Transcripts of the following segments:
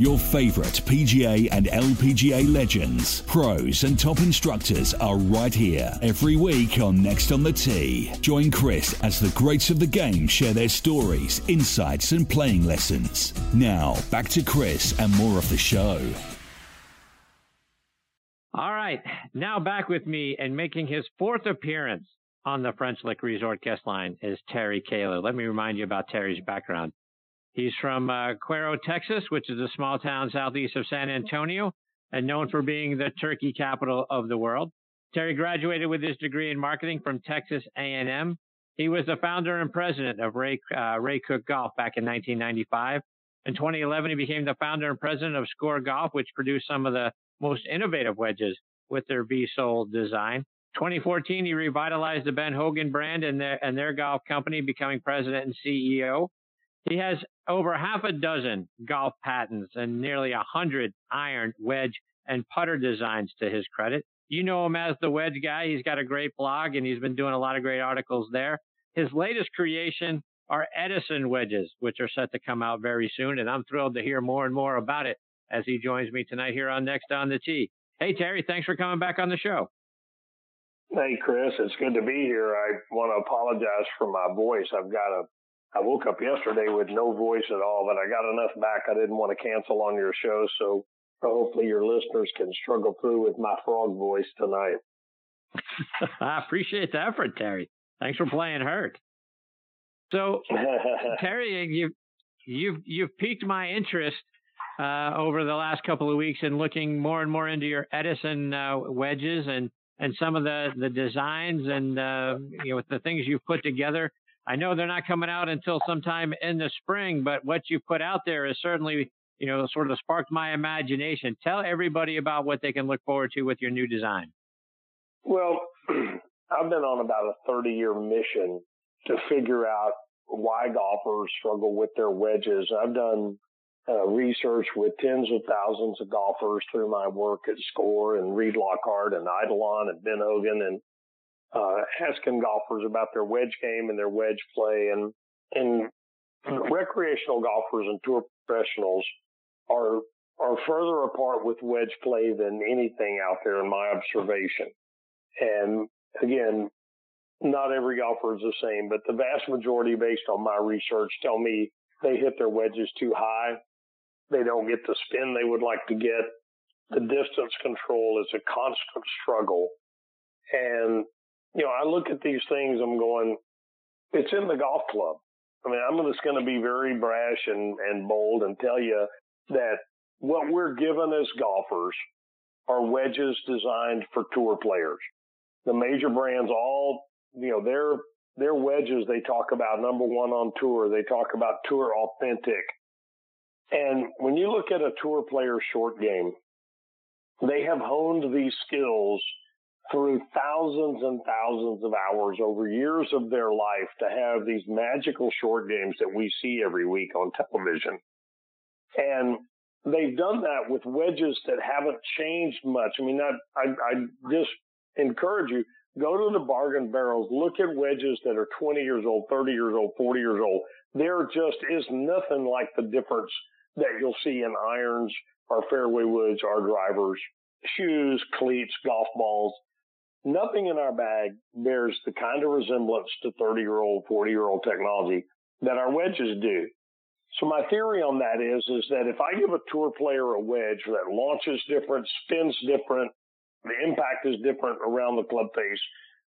Your favorite PGA and LPGA legends, pros, and top instructors are right here every week on Next on the Tee. Join Chris as the greats of the game share their stories, insights, and playing lessons. Now, back to Chris and more of the show. All right, now back with me and making his fourth appearance on the French Lick Resort guest line is Terry Koehler. Let me remind you about Terry's background. He's from uh, Cuero, Texas, which is a small town southeast of San Antonio and known for being the turkey capital of the world. Terry graduated with his degree in marketing from Texas A&M. He was the founder and president of Ray, uh, Ray Cook Golf back in 1995. In 2011, he became the founder and president of Score Golf, which produced some of the most innovative wedges with their V-Sole design. 2014, he revitalized the Ben Hogan brand and their, and their golf company, becoming president and CEO. He has over half a dozen golf patents and nearly a hundred iron, wedge, and putter designs to his credit. You know him as the wedge guy. He's got a great blog and he's been doing a lot of great articles there. His latest creation are Edison wedges, which are set to come out very soon. And I'm thrilled to hear more and more about it as he joins me tonight here on Next on the Tee. Hey, Terry, thanks for coming back on the show. Hey, Chris, it's good to be here. I want to apologize for my voice. I've got a I woke up yesterday with no voice at all, but I got enough back. I didn't want to cancel on your show, so hopefully your listeners can struggle through with my frog voice tonight. I appreciate the effort, Terry. Thanks for playing hurt. So, Terry, you you've you've piqued my interest uh, over the last couple of weeks in looking more and more into your Edison uh, wedges and and some of the the designs and uh, you know the things you've put together. I know they're not coming out until sometime in the spring, but what you put out there is certainly, you know, sort of sparked my imagination. Tell everybody about what they can look forward to with your new design. Well, I've been on about a 30 year mission to figure out why golfers struggle with their wedges. I've done uh, research with tens of thousands of golfers through my work at Score and Reed Lockhart and Eidolon and Ben Hogan and uh, asking golfers about their wedge game and their wedge play and, and recreational golfers and tour professionals are, are further apart with wedge play than anything out there in my observation. And again, not every golfer is the same, but the vast majority based on my research tell me they hit their wedges too high. They don't get the spin they would like to get. The distance control is a constant struggle. And you know, I look at these things, I'm going, it's in the golf club. I mean, I'm just going to be very brash and, and bold and tell you that what we're given as golfers are wedges designed for tour players. The major brands all, you know, their, their wedges, they talk about number one on tour. They talk about tour authentic. And when you look at a tour player's short game, they have honed these skills through thousands and thousands of hours over years of their life to have these magical short games that we see every week on television. And they've done that with wedges that haven't changed much. I mean, I, I, I just encourage you, go to the bargain barrels, look at wedges that are 20 years old, 30 years old, 40 years old. There just is nothing like the difference that you'll see in irons, our fairway woods, our drivers, shoes, cleats, golf balls nothing in our bag bears the kind of resemblance to 30 year old, 40 year old technology that our wedges do. So my theory on that is, is that if I give a tour player a wedge that launches different, spins different, the impact is different around the club face,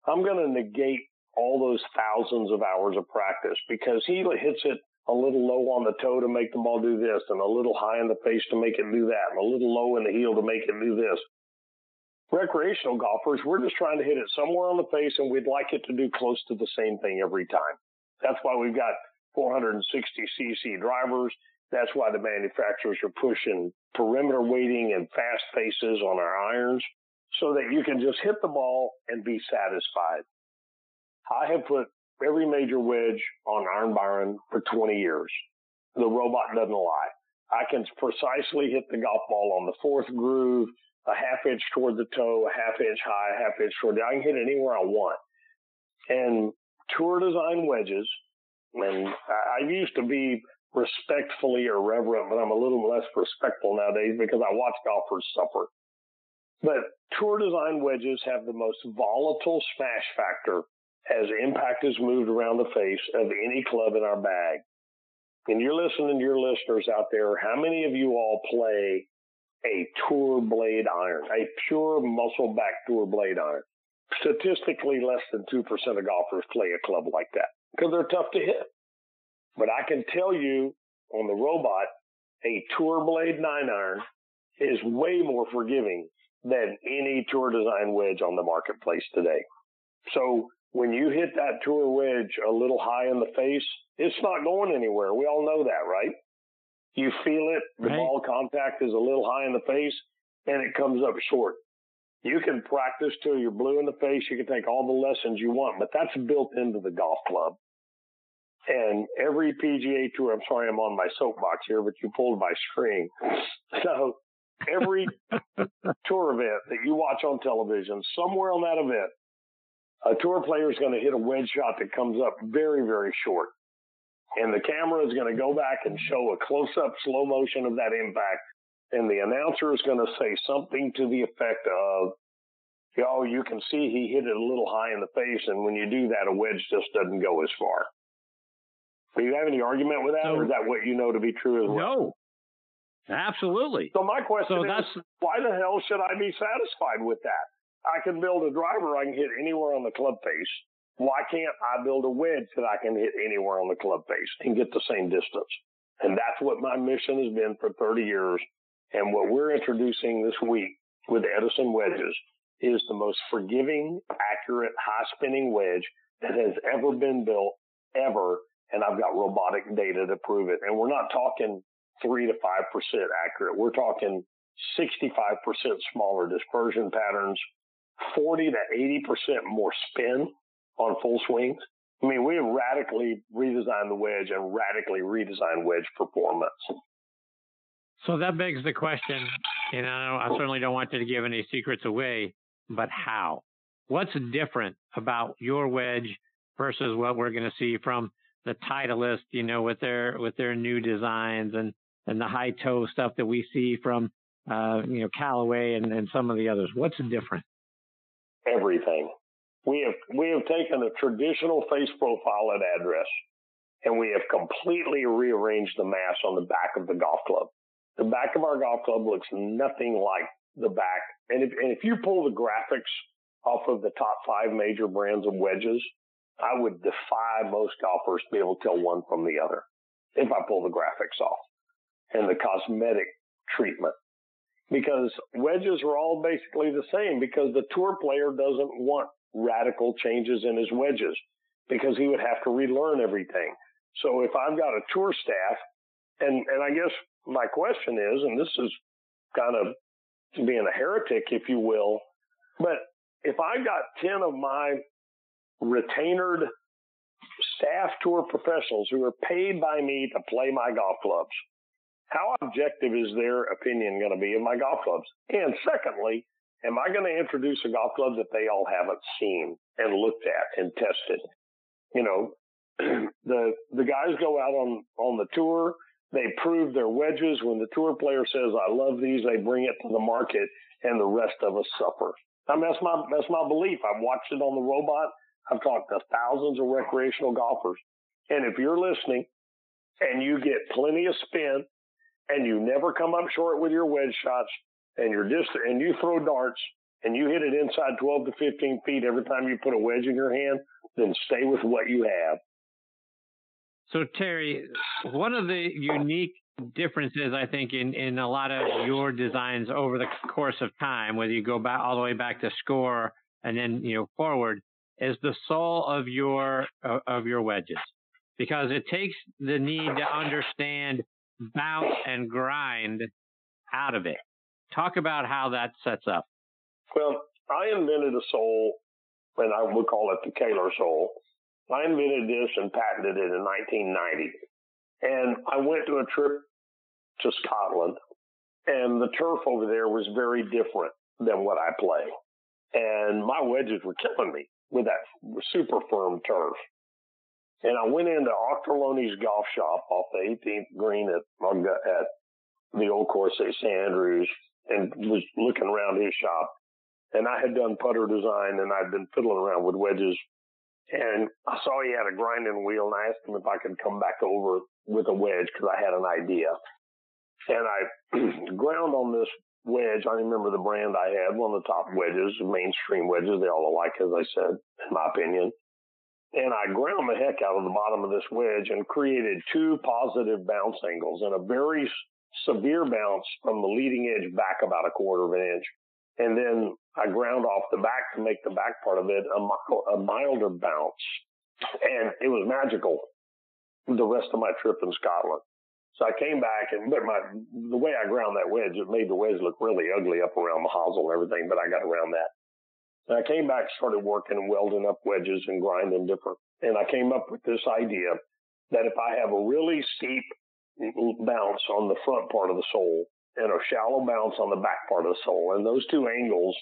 I'm going to negate all those thousands of hours of practice because he hits it a little low on the toe to make the ball do this and a little high in the face to make it do that and a little low in the heel to make it do this recreational golfers, we're just trying to hit it somewhere on the face and we'd like it to do close to the same thing every time. That's why we've got 460 cc drivers. That's why the manufacturers are pushing perimeter weighting and fast faces on our irons so that you can just hit the ball and be satisfied. I have put every major wedge on Iron Byron for 20 years. The robot doesn't lie. I can precisely hit the golf ball on the fourth groove, a half inch toward the toe, a half inch high, a half inch toward I can hit it anywhere I want. And tour design wedges, and I, I used to be respectfully irreverent, but I'm a little less respectful nowadays because I watch golfers suffer. But tour design wedges have the most volatile smash factor as impact is moved around the face of any club in our bag. And you're listening to your listeners out there, how many of you all play a tour blade iron, a pure muscle back tour blade iron? Statistically, less than 2% of golfers play a club like that because they're tough to hit. But I can tell you on the robot, a tour blade nine iron is way more forgiving than any tour design wedge on the marketplace today. So when you hit that tour wedge a little high in the face, it's not going anywhere. We all know that, right? You feel it. The right. ball contact is a little high in the face and it comes up short. You can practice till you're blue in the face. You can take all the lessons you want, but that's built into the golf club. And every PGA tour, I'm sorry, I'm on my soapbox here, but you pulled my string. So every tour event that you watch on television, somewhere on that event, a tour player is going to hit a wedge shot that comes up very, very short. And the camera is going to go back and show a close up slow motion of that impact. And the announcer is going to say something to the effect of, Oh, you can see he hit it a little high in the face. And when you do that, a wedge just doesn't go as far. Do you have any argument with that, so, or is that what you know to be true as well? No, absolutely. So my question so is, that's, why the hell should I be satisfied with that? I can build a driver I can hit anywhere on the club face. Why can't I build a wedge that I can hit anywhere on the club face and get the same distance? And that's what my mission has been for 30 years. And what we're introducing this week with Edison wedges is the most forgiving, accurate, high spinning wedge that has ever been built ever. And I've got robotic data to prove it. And we're not talking three to 5% accurate. We're talking 65% smaller dispersion patterns, 40 to 80% more spin on full swings. I mean, we have radically redesigned the wedge and radically redesigned wedge performance. So that begs the question, and I certainly don't want you to give any secrets away, but how? What's different about your wedge versus what we're going to see from the Titleist, you know, with their with their new designs and and the high toe stuff that we see from uh, you know Callaway and, and some of the others? What's different? everything. We have we have taken a traditional face profile at address and we have completely rearranged the mass on the back of the golf club. The back of our golf club looks nothing like the back. And if, and if you pull the graphics off of the top five major brands of wedges, I would defy most golfers to be able to tell one from the other if I pull the graphics off and the cosmetic treatment because wedges are all basically the same because the tour player doesn't want radical changes in his wedges because he would have to relearn everything. So if I've got a tour staff and, and I guess my question is, and this is kind of being a heretic, if you will, but if I've got 10 of my retainered staff tour professionals who are paid by me to play my golf clubs, how objective is their opinion going to be of my golf clubs? And secondly, am I going to introduce a golf club that they all haven't seen and looked at and tested? You know, the the guys go out on on the tour. They prove their wedges. When the tour player says, "I love these," they bring it to the market, and the rest of us suffer. I mean, that's my that's my belief. I've watched it on the robot. I've talked to thousands of recreational golfers, and if you're listening and you get plenty of spin and you never come up short with your wedge shots and you're just and you throw darts and you hit it inside 12 to 15 feet every time you put a wedge in your hand, then stay with what you have. So Terry, one of the unique differences I think in, in a lot of your designs over the course of time, whether you go back all the way back to score and then you know forward, is the sole of your uh, of your wedges, because it takes the need to understand bounce and grind out of it. Talk about how that sets up. Well, I invented a sole, and I would call it the Koehler sole. I invented this and patented it in 1990. And I went to a trip to Scotland, and the turf over there was very different than what I play. And my wedges were killing me with that super firm turf. And I went into Auchterlonie's golf shop off the 18th green at, at the old course at St. Andrews and was looking around his shop. And I had done putter design and I'd been fiddling around with wedges. And I saw he had a grinding wheel and I asked him if I could come back over with a wedge because I had an idea. And I ground on this wedge. I remember the brand I had, one of the top wedges, mainstream wedges. They all alike, as I said, in my opinion. And I ground the heck out of the bottom of this wedge and created two positive bounce angles and a very severe bounce from the leading edge back about a quarter of an inch. And then I ground off the back to make the back part of it a, a milder bounce. And it was magical the rest of my trip in Scotland. So I came back and, but my, the way I ground that wedge, it made the wedge look really ugly up around the hosel and everything, but I got around that. And I came back, started working and welding up wedges and grinding different. And I came up with this idea that if I have a really steep bounce on the front part of the sole and a shallow bounce on the back part of the sole, and those two angles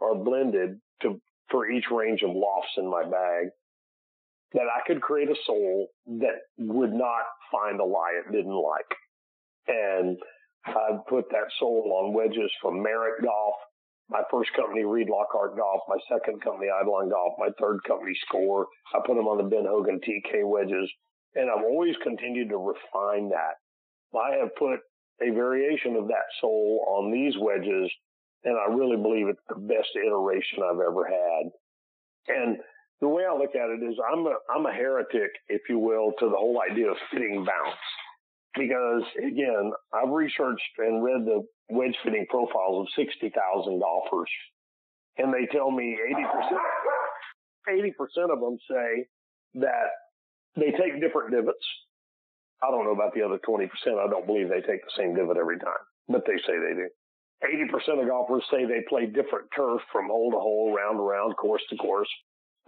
are blended to, for each range of lofts in my bag, that I could create a sole that would not find a lie it didn't like. And I put that sole on wedges from Merit Golf, my first company, Reed Lockhart Golf, my second company, Eidolon Golf, my third company, Score. I put them on the Ben Hogan TK wedges, and I've always continued to refine that. I have put a variation of that sole on these wedges, and I really believe it's the best iteration I've ever had. And the way I look at it is I'm a, I'm a heretic, if you will, to the whole idea of fitting bounce. Because again, I've researched and read the wedge fitting profiles of 60,000 golfers. And they tell me 80%, 80% of them say that they take different divots. I don't know about the other 20%. I don't believe they take the same divot every time, but they say they do. 80% of golfers say they play different turf from hole to hole, round to round, course to course.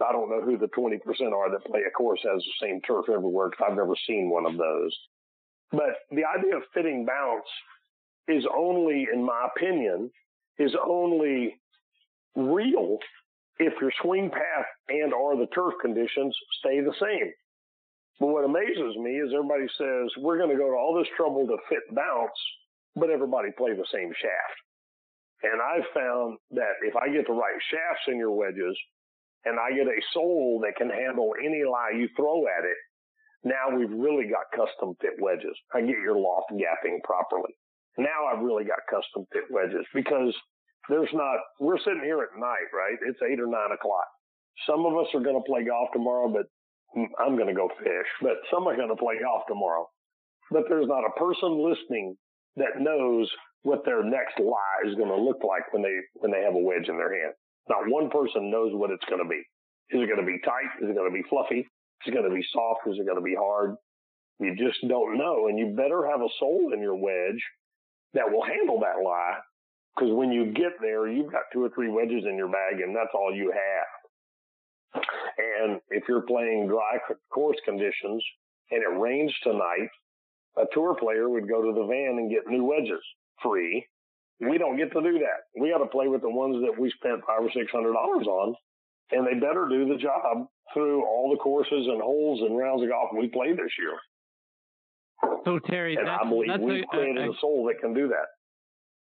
I don't know who the 20% are that play a course has the same turf everywhere because I've never seen one of those. But the idea of fitting bounce is only, in my opinion, is only real if your swing path and or the turf conditions stay the same. But what amazes me is everybody says we're going to go to all this trouble to fit bounce, but everybody play the same shaft. And I've found that if I get the right shafts in your wedges, and I get a sole that can handle any lie you throw at it, now we've really got custom fit wedges. I get your loft gapping properly. Now I've really got custom fit wedges because there's not, we're sitting here at night, right? It's eight or nine o'clock. Some of us are going to play golf tomorrow, but I'm going to go fish, but some are going to play golf tomorrow. But there's not a person listening that knows what their next lie is going to look like when they, when they have a wedge in their hand. Not one person knows what it's going to be. Is it going to be tight? Is it going to be fluffy? Is it going to be soft? Is it going to be hard? You just don't know. And you better have a sole in your wedge that will handle that lie. Because when you get there, you've got two or three wedges in your bag and that's all you have. And if you're playing dry course conditions and it rains tonight, a tour player would go to the van and get new wedges free we don't get to do that. We got to play with the ones that we spent five or six hundred dollars on, and they better do the job through all the courses and holes and rounds of golf we play this year. So Terry, and I believe we've created a, a sole that can do that.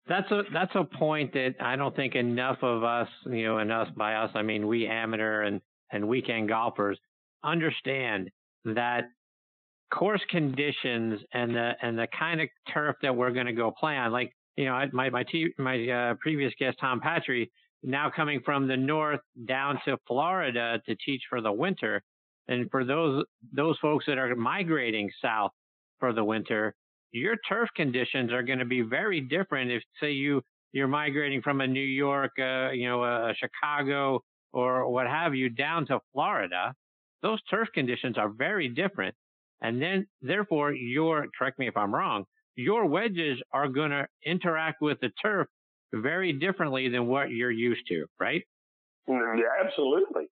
That's a that's a point that I don't think enough of us, you know, and us by us, I mean we amateur and and weekend golfers understand that course conditions and the and the kind of turf that we're going to go play on, like you know, my my t- my uh, previous guest Tom Patry now coming from the north down to Florida to teach for the winter, and for those those folks that are migrating south for the winter, your turf conditions are going to be very different. If say you you're migrating from a New York, uh, you know, a Chicago or what have you down to Florida, those turf conditions are very different. And then, therefore, your, correct me if I'm wrong, your wedges are going to interact with the turf very differently than what you're used to, right? Mm, yeah, absolutely.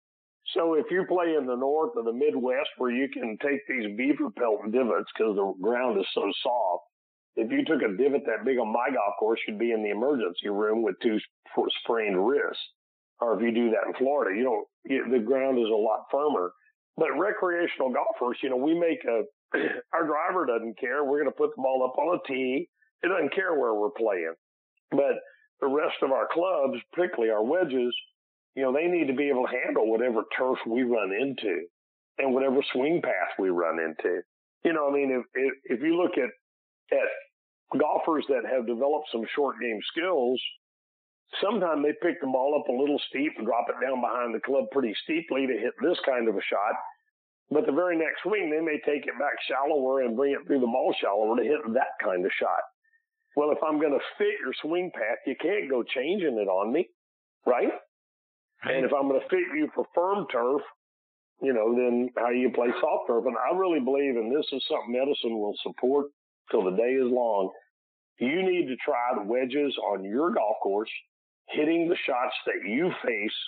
So if you play in the north or the Midwest where you can take these beaver pelt divots because the ground is so soft if you took a divot that big on my golf course, you'd be in the emergency room with two sprained wrists. Or if you do that in Florida, you don't, you, the ground is a lot firmer. But recreational golfers, you know, we make a, our driver doesn't care. We're going to put the ball up on a tee. It doesn't care where we're playing. But the rest of our clubs, particularly our wedges, you know, they need to be able to handle whatever turf we run into and whatever swing path we run into. You know, I mean, if, if, if you look at, at golfers that have developed some short game skills, sometimes they pick the ball up a little steep and drop it down behind the club pretty steeply to hit this kind of a shot. But the very next swing, they may take it back shallower and bring it through the ball shallower to hit that kind of shot. Well, if I'm going to fit your swing path, you can't go changing it on me, right? right. And if I'm going to fit you for firm turf, you know, then how you play soft turf. And I really believe, and this is something medicine will support till the day is long. You need to try the wedges on your golf course, hitting the shots that you face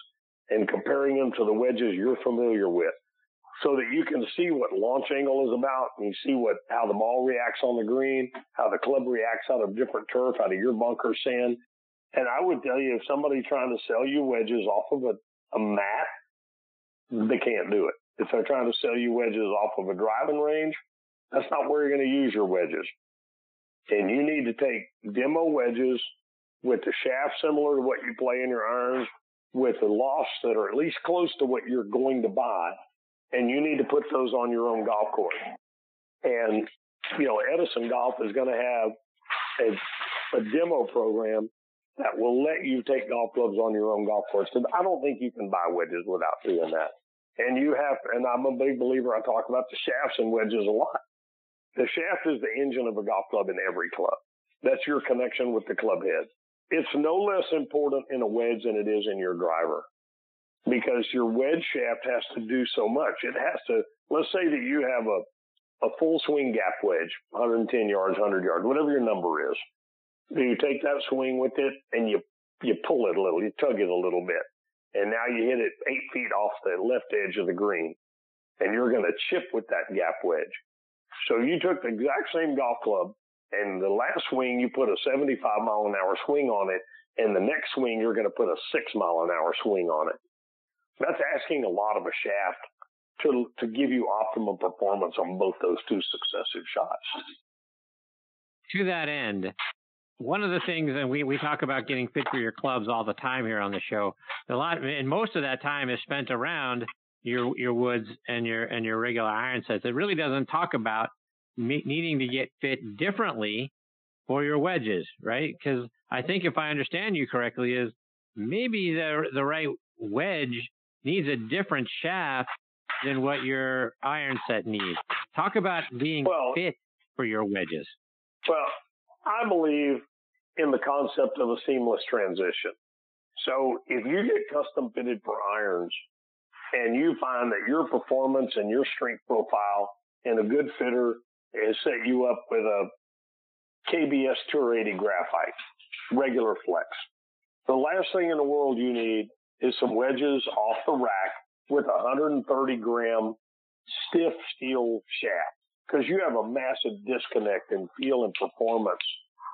and comparing them to the wedges you're familiar with so that you can see what launch angle is about and you see what how the ball reacts on the green, how the club reacts out of different turf, out of your bunker sand. And I would tell you if somebody's trying to sell you wedges off of a, a mat, they can't do it. If they're trying to sell you wedges off of a driving range, that's not where you're going to use your wedges. And you need to take demo wedges with the shaft similar to what you play in your irons, with the lofts that are at least close to what you're going to buy, and you need to put those on your own golf course. And, you know, Edison Golf is going to have a, a demo program that will let you take golf clubs on your own golf course. Because I don't think you can buy wedges without doing that. And you have, and I'm a big believer. I talk about the shafts and wedges a lot. The shaft is the engine of a golf club in every club. That's your connection with the club head. It's no less important in a wedge than it is in your driver because your wedge shaft has to do so much. It has to, let's say that you have a, a full swing gap wedge, 110 yards, 100 yards, whatever your number is. You take that swing with it and you, you pull it a little, you tug it a little bit. And now you hit it eight feet off the left edge of the green and you're going to chip with that gap wedge. So you took the exact same golf club and the last swing you put a 75 mile an hour swing on it and the next swing you're going to put a six mile an hour swing on it. That's asking a lot of a shaft to, to give you optimum performance on both those two successive shots. To that end, one of the things, and we, we talk about getting fit for your clubs all the time here on the show. A lot, and most of that time is spent around your your woods and your and your regular iron sets. It really doesn't talk about me, needing to get fit differently for your wedges, right? Because I think if I understand you correctly, is maybe the the right wedge needs a different shaft than what your iron set needs. Talk about being well, fit for your wedges. Well, I believe in the concept of a seamless transition. So if you get custom fitted for irons and you find that your performance and your strength profile and a good fitter has set you up with a KBS 280 graphite, regular flex. The last thing in the world you need is some wedges off the rack with a 130 gram stiff steel shaft because you have a massive disconnect in feel and performance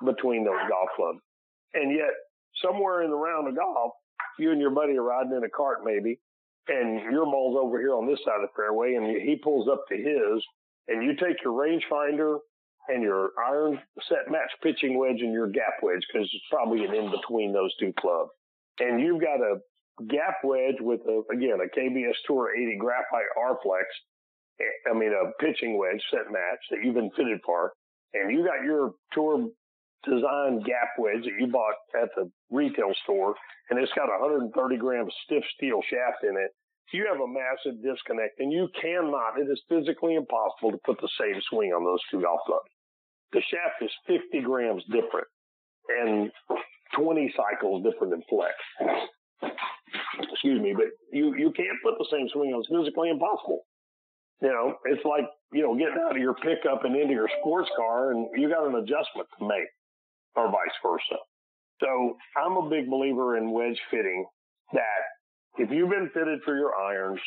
between those golf clubs. And yet, somewhere in the round of golf, you and your buddy are riding in a cart maybe, and your ball's over here on this side of the fairway, and he pulls up to his, and you take your rangefinder and your iron set match pitching wedge and your gap wedge because it's probably an in between those two clubs. And you've got a gap wedge with a, again, a KBS Tour 80 graphite R-Flex. Eh, I mean, a pitching wedge set match that you've been fitted for. And you got your tour design gap wedge that you bought at the retail store and it's got a 130 gram stiff steel shaft in it. You have a massive disconnect and you cannot, it is physically impossible to put the same swing on those two golf clubs. The shaft is 50 grams different and 20 cycles different than flex excuse me, but you, you can't put the same swing on. It's physically impossible. You know, it's like, you know, getting out of your pickup and into your sports car and you got an adjustment to make or vice versa. So I'm a big believer in wedge fitting that if you've been fitted for your irons,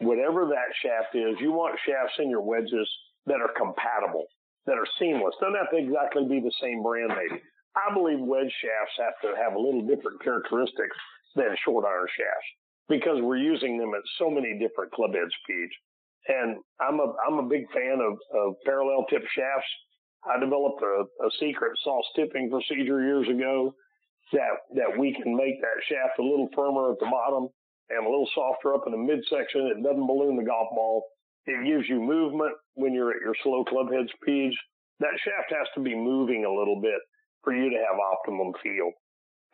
whatever that shaft is, you want shafts in your wedges that are compatible, that are seamless. Doesn't have to exactly be the same brand, maybe. I believe wedge shafts have to have a little different characteristics than short iron shafts because we're using them at so many different club head speeds. And I'm a I'm a big fan of, of parallel tip shafts. I developed a, a secret sauce tipping procedure years ago that that we can make that shaft a little firmer at the bottom and a little softer up in the midsection. It doesn't balloon the golf ball. It gives you movement when you're at your slow club head speeds. That shaft has to be moving a little bit for you to have optimum feel.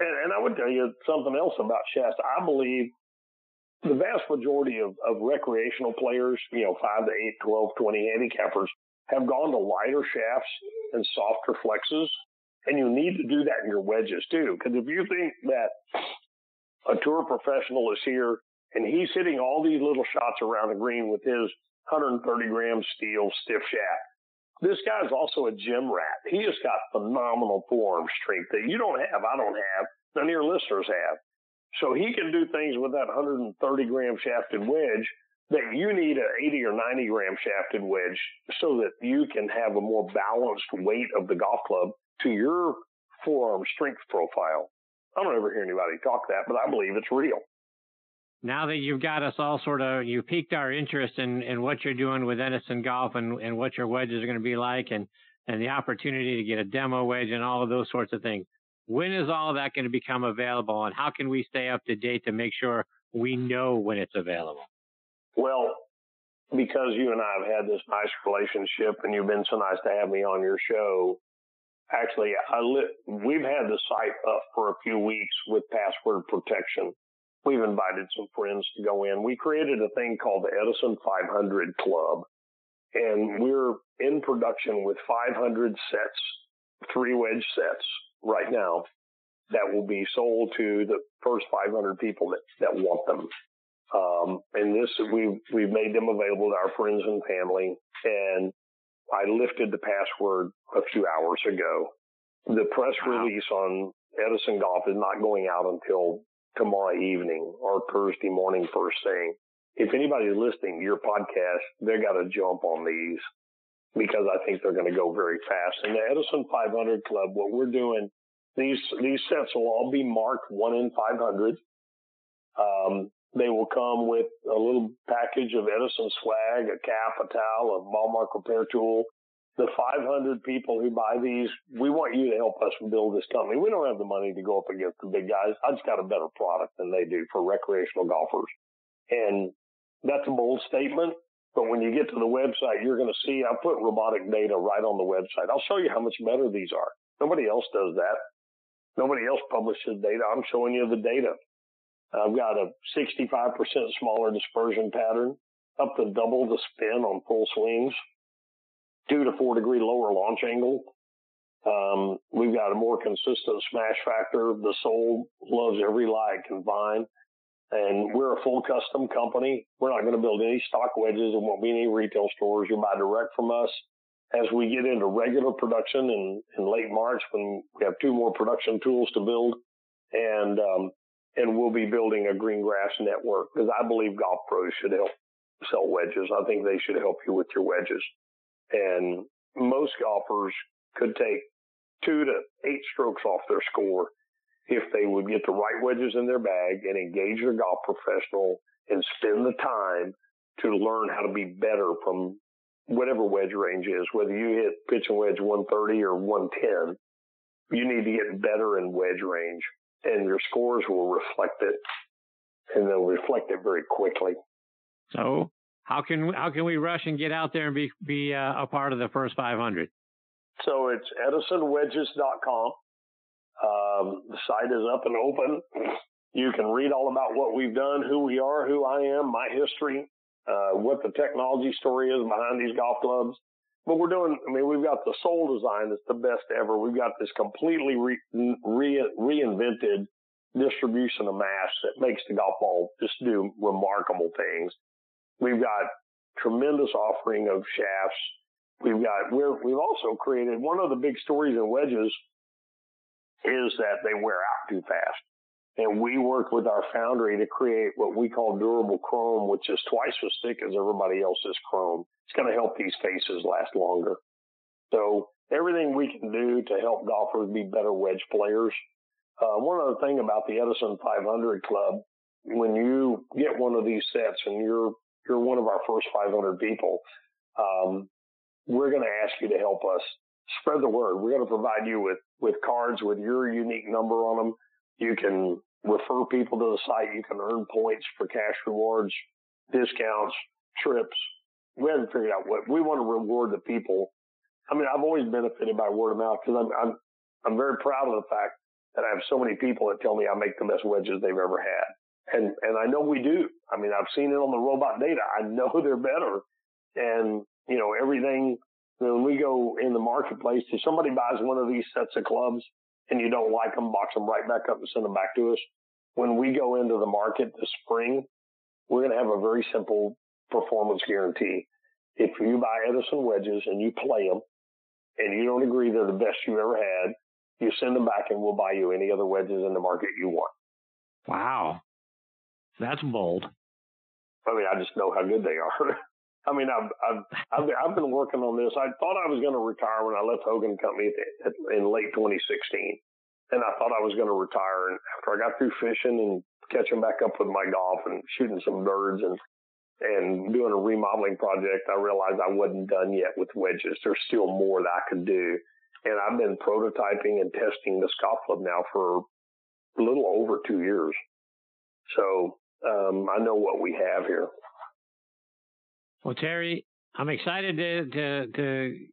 And, and I would tell you something else about shafts. I believe the vast majority of, of recreational players, you know, 5 to 8, 12, 20 handicappers, have gone to lighter shafts and softer flexes. And you need to do that in your wedges too. Because if you think that a tour professional is here and he's hitting all these little shots around the green with his 130 gram steel stiff shaft, this guy's also a gym rat. He has got phenomenal forearm strength that you don't have, I don't have, none of your listeners have. So he can do things with that 130 gram shafted wedge that you need an 80 or 90 gram shafted wedge so that you can have a more balanced weight of the golf club to your forearm strength profile. I don't ever hear anybody talk that, but I believe it's real now that you've got us all sort of you piqued our interest in, in what you're doing with Edison Golf and, and what your wedges are going to be like and and the opportunity to get a demo wedge and all of those sorts of things. When is all of that going to become available and how can we stay up to date to make sure we know when it's available? Well, because you and I have had this nice relationship and you've been so nice to have me on your show, actually, li- we've had the site up for a few weeks with password protection we've invited some friends to go in. We created a thing called the Edison 500 Club, and we're in production with 500 sets, three wedge sets right now that will be sold to the first 500 people that, that want them. Um, and this, we've, we've made them available to our friends and family. And I lifted the password a few hours ago. The press wow. release on Edison Golf is not going out until tomorrow evening or Thursday morning first thing. If anybody's listening to your podcast, they got to jump on these because I think they're going to go very fast. And the Edison 500 Club, what we're doing, these these sets will all be marked one in 500. Um, they will come with a little package of Edison swag, a cap, a towel, a ball mark repair tool, the 500 people who buy these, we want you to help us build this company. We don't have the money to go up against the big guys. I just got a better product than they do for recreational golfers. And that's a bold statement. But when you get to the website, you're going to see I put robotic data right on the website. I'll show you how much better these are. Nobody else does that. Nobody else publishes data. I'm showing you the data. I've got a 65% smaller dispersion pattern, up to double the spin on full swings two to four degree lower launch angle. Um, we've got a more consistent smash factor. The sole loves every lie it can find. And we're a full custom company. We're not going to build any stock wedges. There won't be any retail stores. You'll buy direct from us. As we get into regular production in, in late March, when we have two more production tools to build, and um, and we'll be building a green grass network because I believe golf pros should help sell wedges. I think they should help you with your wedges. And most golfers could take two to eight strokes off their score if they would get the right wedges in their bag and engage their golf professional and spend the time to learn how to be better from whatever wedge range is, whether you hit pitch and wedge 130 or 110, you need to get better in wedge range and your scores will reflect it and they'll reflect it very quickly. So how can how can we rush and get out there and be be uh, a part of the first 500? So it's edisonwedges.com. Um, the site is up and open. You can read all about what we've done, who we are, who I am, my history, uh, what the technology story is behind these golf clubs. But we're doing, I mean, we've got the sole design that's the best ever. We've got this completely re, re, reinvented distribution of mass that makes the golf ball just do remarkable things. We've got tremendous offering of shafts. We've got we're, we've also created one of the big stories in wedges is that they wear out too fast. And we worked with our foundry to create what we call durable chrome, which is twice as thick as everybody else's chrome. It's going to help these faces last longer. So everything we can do to help golfers be better wedge players. Uh, one other thing about the Edison 500 Club, when you get one of these sets and you're you're one of our first 500 people, um, we're going to ask you to help us spread the word. We're going to provide you with with cards with your unique number on them. You can refer people to the site. You can earn points for cash rewards, discounts, trips. We haven't figured out what we want to reward the people. I mean, I've always benefited by word of mouth because I'm, I'm, I'm very proud of the fact that I have so many people that tell me I make the best wedges they've ever had. And, and I know we do. I mean, I've seen it on the robot data. I know they're better. And, you know, everything when we go in the marketplace, if somebody buys one of these sets of clubs and you don't like them, box them right back up and send them back to us. When we go into the market this spring, we're going to have a very simple performance guarantee. If you buy Edison wedges and you play them and you don't agree they're the best you've ever had, you send them back and we'll buy you any other wedges in the market you want. Wow. That's bold. I mean, I just know how good they are. I mean, I've, I've, I've, I've been working on this. I thought I was going to retire when I left Hogan Company in late 2016. And I thought I was going to retire. And after I got through fishing and catching back up with my golf and shooting some birds and and doing a remodeling project, I realized I wasn't done yet with wedges. There's still more that I could do. And I've been prototyping and testing the club now for a little over two years. So um, I know what we have here. Well, Terry, I'm excited to, to, to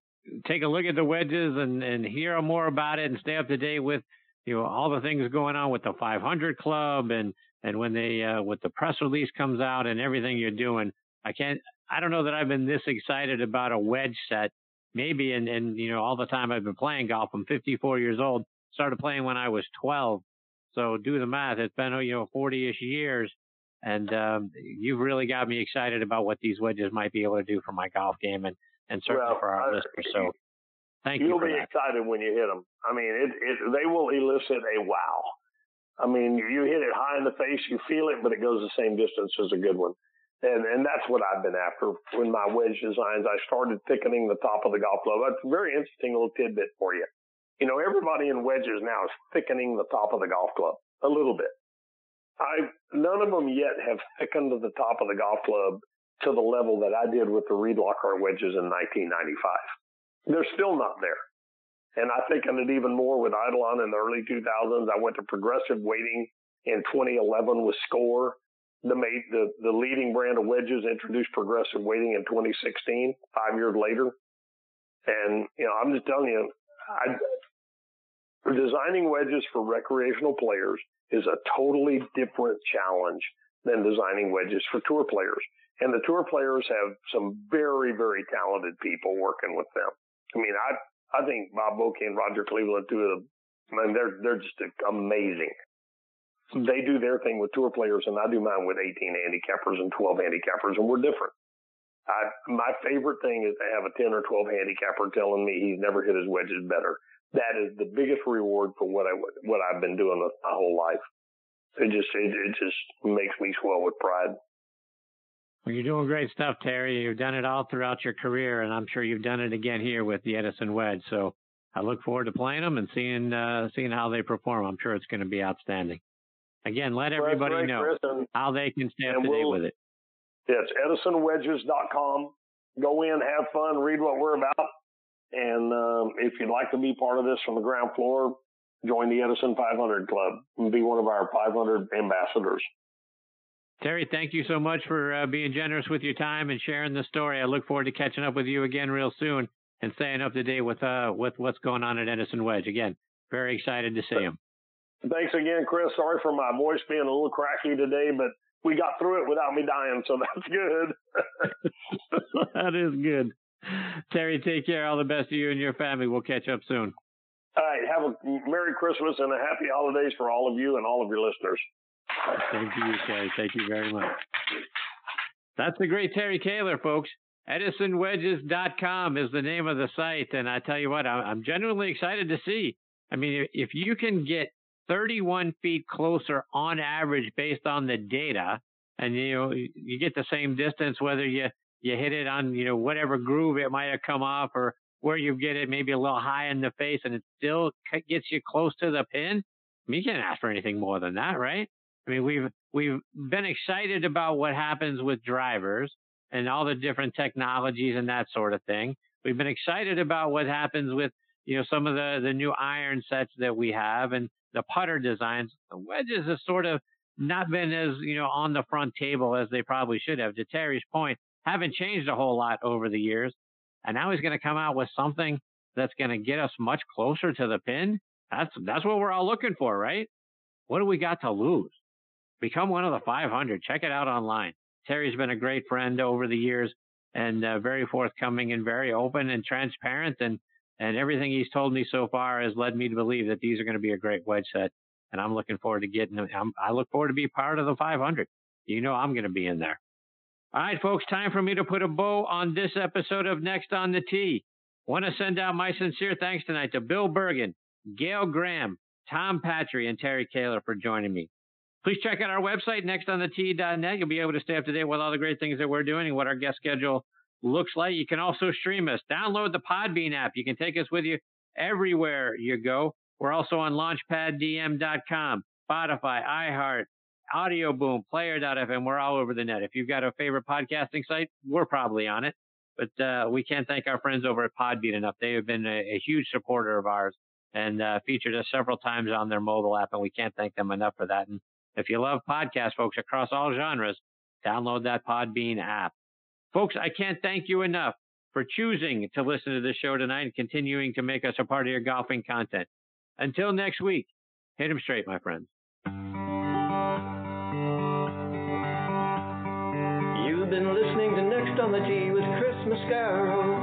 take a look at the wedges and, and hear more about it and stay up to date with you know all the things going on with the 500 Club and and when they uh, with the press release comes out and everything you're doing. I can't. I don't know that I've been this excited about a wedge set. Maybe and and you know all the time I've been playing golf. I'm 54 years old. Started playing when I was 12. So do the math. It's been you know 40ish years, and um, you've really got me excited about what these wedges might be able to do for my golf game and and certainly well, for our uh, listeners. So thank you'll you. You'll be that. excited when you hit them. I mean, it, it they will elicit a wow. I mean, you hit it high in the face, you feel it, but it goes the same distance as a good one. And, and that's what I've been after in my wedge designs. I started thickening the top of the golf club. That's a very interesting little tidbit for you. You know, everybody in wedges now is thickening the top of the golf club a little bit. I none of them yet have thickened to the top of the golf club to the level that I did with the Reed Lockhart wedges in 1995. They're still not there. And I think I did even more with Eidolon in the early 2000s. I went to progressive weighting in 2011 with Score. The, the, the leading brand of wedges introduced progressive weighting in 2016, five years later. And, you know, I'm just telling you, I, designing wedges for recreational players is a totally different challenge than designing wedges for tour players. And the tour players have some very, very talented people working with them. I mean, I I think Bob Vokey and Roger Cleveland, two of them, I mean, they're they're just amazing. They do their thing with tour players, and I do mine with 18 handicappers and 12 handicappers, and we're different. I, my favorite thing is to have a 10 or 12 handicapper telling me he's never hit his wedges better. That is the biggest reward for what I what I've been doing my whole life. It just it, it just makes me swell with pride. Well, you're doing great stuff, Terry. You've done it all throughout your career, and I'm sure you've done it again here with the Edison Wedge. So I look forward to playing them and seeing uh, seeing how they perform. I'm sure it's going to be outstanding. Again, let everybody right, know Chris, how they can stay up to we'll, date with it. It's edisonwedges.com. Go in, have fun, read what we're about. And um, if you'd like to be part of this from the ground floor, join the Edison 500 Club and be one of our 500 ambassadors. Terry, thank you so much for uh, being generous with your time and sharing the story. I look forward to catching up with you again real soon and staying up to date with uh, with what's going on at Edison Wedge. Again, very excited to see him. Thanks again, Chris. Sorry for my voice being a little cracky today, but we got through it without me dying, so that's good. that is good. Terry, take care. All the best to you and your family. We'll catch up soon. All right. Have a Merry Christmas and a happy holidays for all of you and all of your listeners. Thank you, Terry. Thank you very much. That's the great Terry Koehler, folks. EdisonWedges.com is the name of the site. And I tell you what, I'm genuinely excited to see. I mean, if you can get 31 feet closer on average based on the data, and you know, you get the same distance whether you, you hit it on, you know, whatever groove it might have come off or where you get it maybe a little high in the face and it still gets you close to the pin. I mean, you can't ask for anything more than that, right? I mean, we've we've been excited about what happens with drivers and all the different technologies and that sort of thing. We've been excited about what happens with you know some of the the new iron sets that we have and the putter designs. The wedges have sort of not been as you know on the front table as they probably should have. To Terry's point, haven't changed a whole lot over the years, and now he's going to come out with something that's going to get us much closer to the pin. That's that's what we're all looking for, right? What do we got to lose? Become one of the 500. Check it out online. Terry's been a great friend over the years and uh, very forthcoming and very open and transparent. And, and everything he's told me so far has led me to believe that these are going to be a great wedge set. And I'm looking forward to getting them. I'm, I look forward to be part of the 500. You know, I'm going to be in there. All right, folks, time for me to put a bow on this episode of Next on the Tee. Want to send out my sincere thanks tonight to Bill Bergin, Gail Graham, Tom Patry, and Terry Koehler for joining me. Please check out our website, nextonthetee.net. You'll be able to stay up to date with all the great things that we're doing and what our guest schedule looks like. You can also stream us. Download the Podbean app. You can take us with you everywhere you go. We're also on launchpaddm.com, Spotify, iHeart, Audio Boom, Player.fm. We're all over the net. If you've got a favorite podcasting site, we're probably on it. But uh, we can't thank our friends over at Podbean enough. They have been a, a huge supporter of ours and uh, featured us several times on their mobile app, and we can't thank them enough for that. And if you love podcasts, folks, across all genres, download that Podbean app. Folks, I can't thank you enough for choosing to listen to this show tonight and continuing to make us a part of your golfing content. Until next week, hit 'em straight, my friends. With Christmas Mascaro,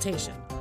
consultation.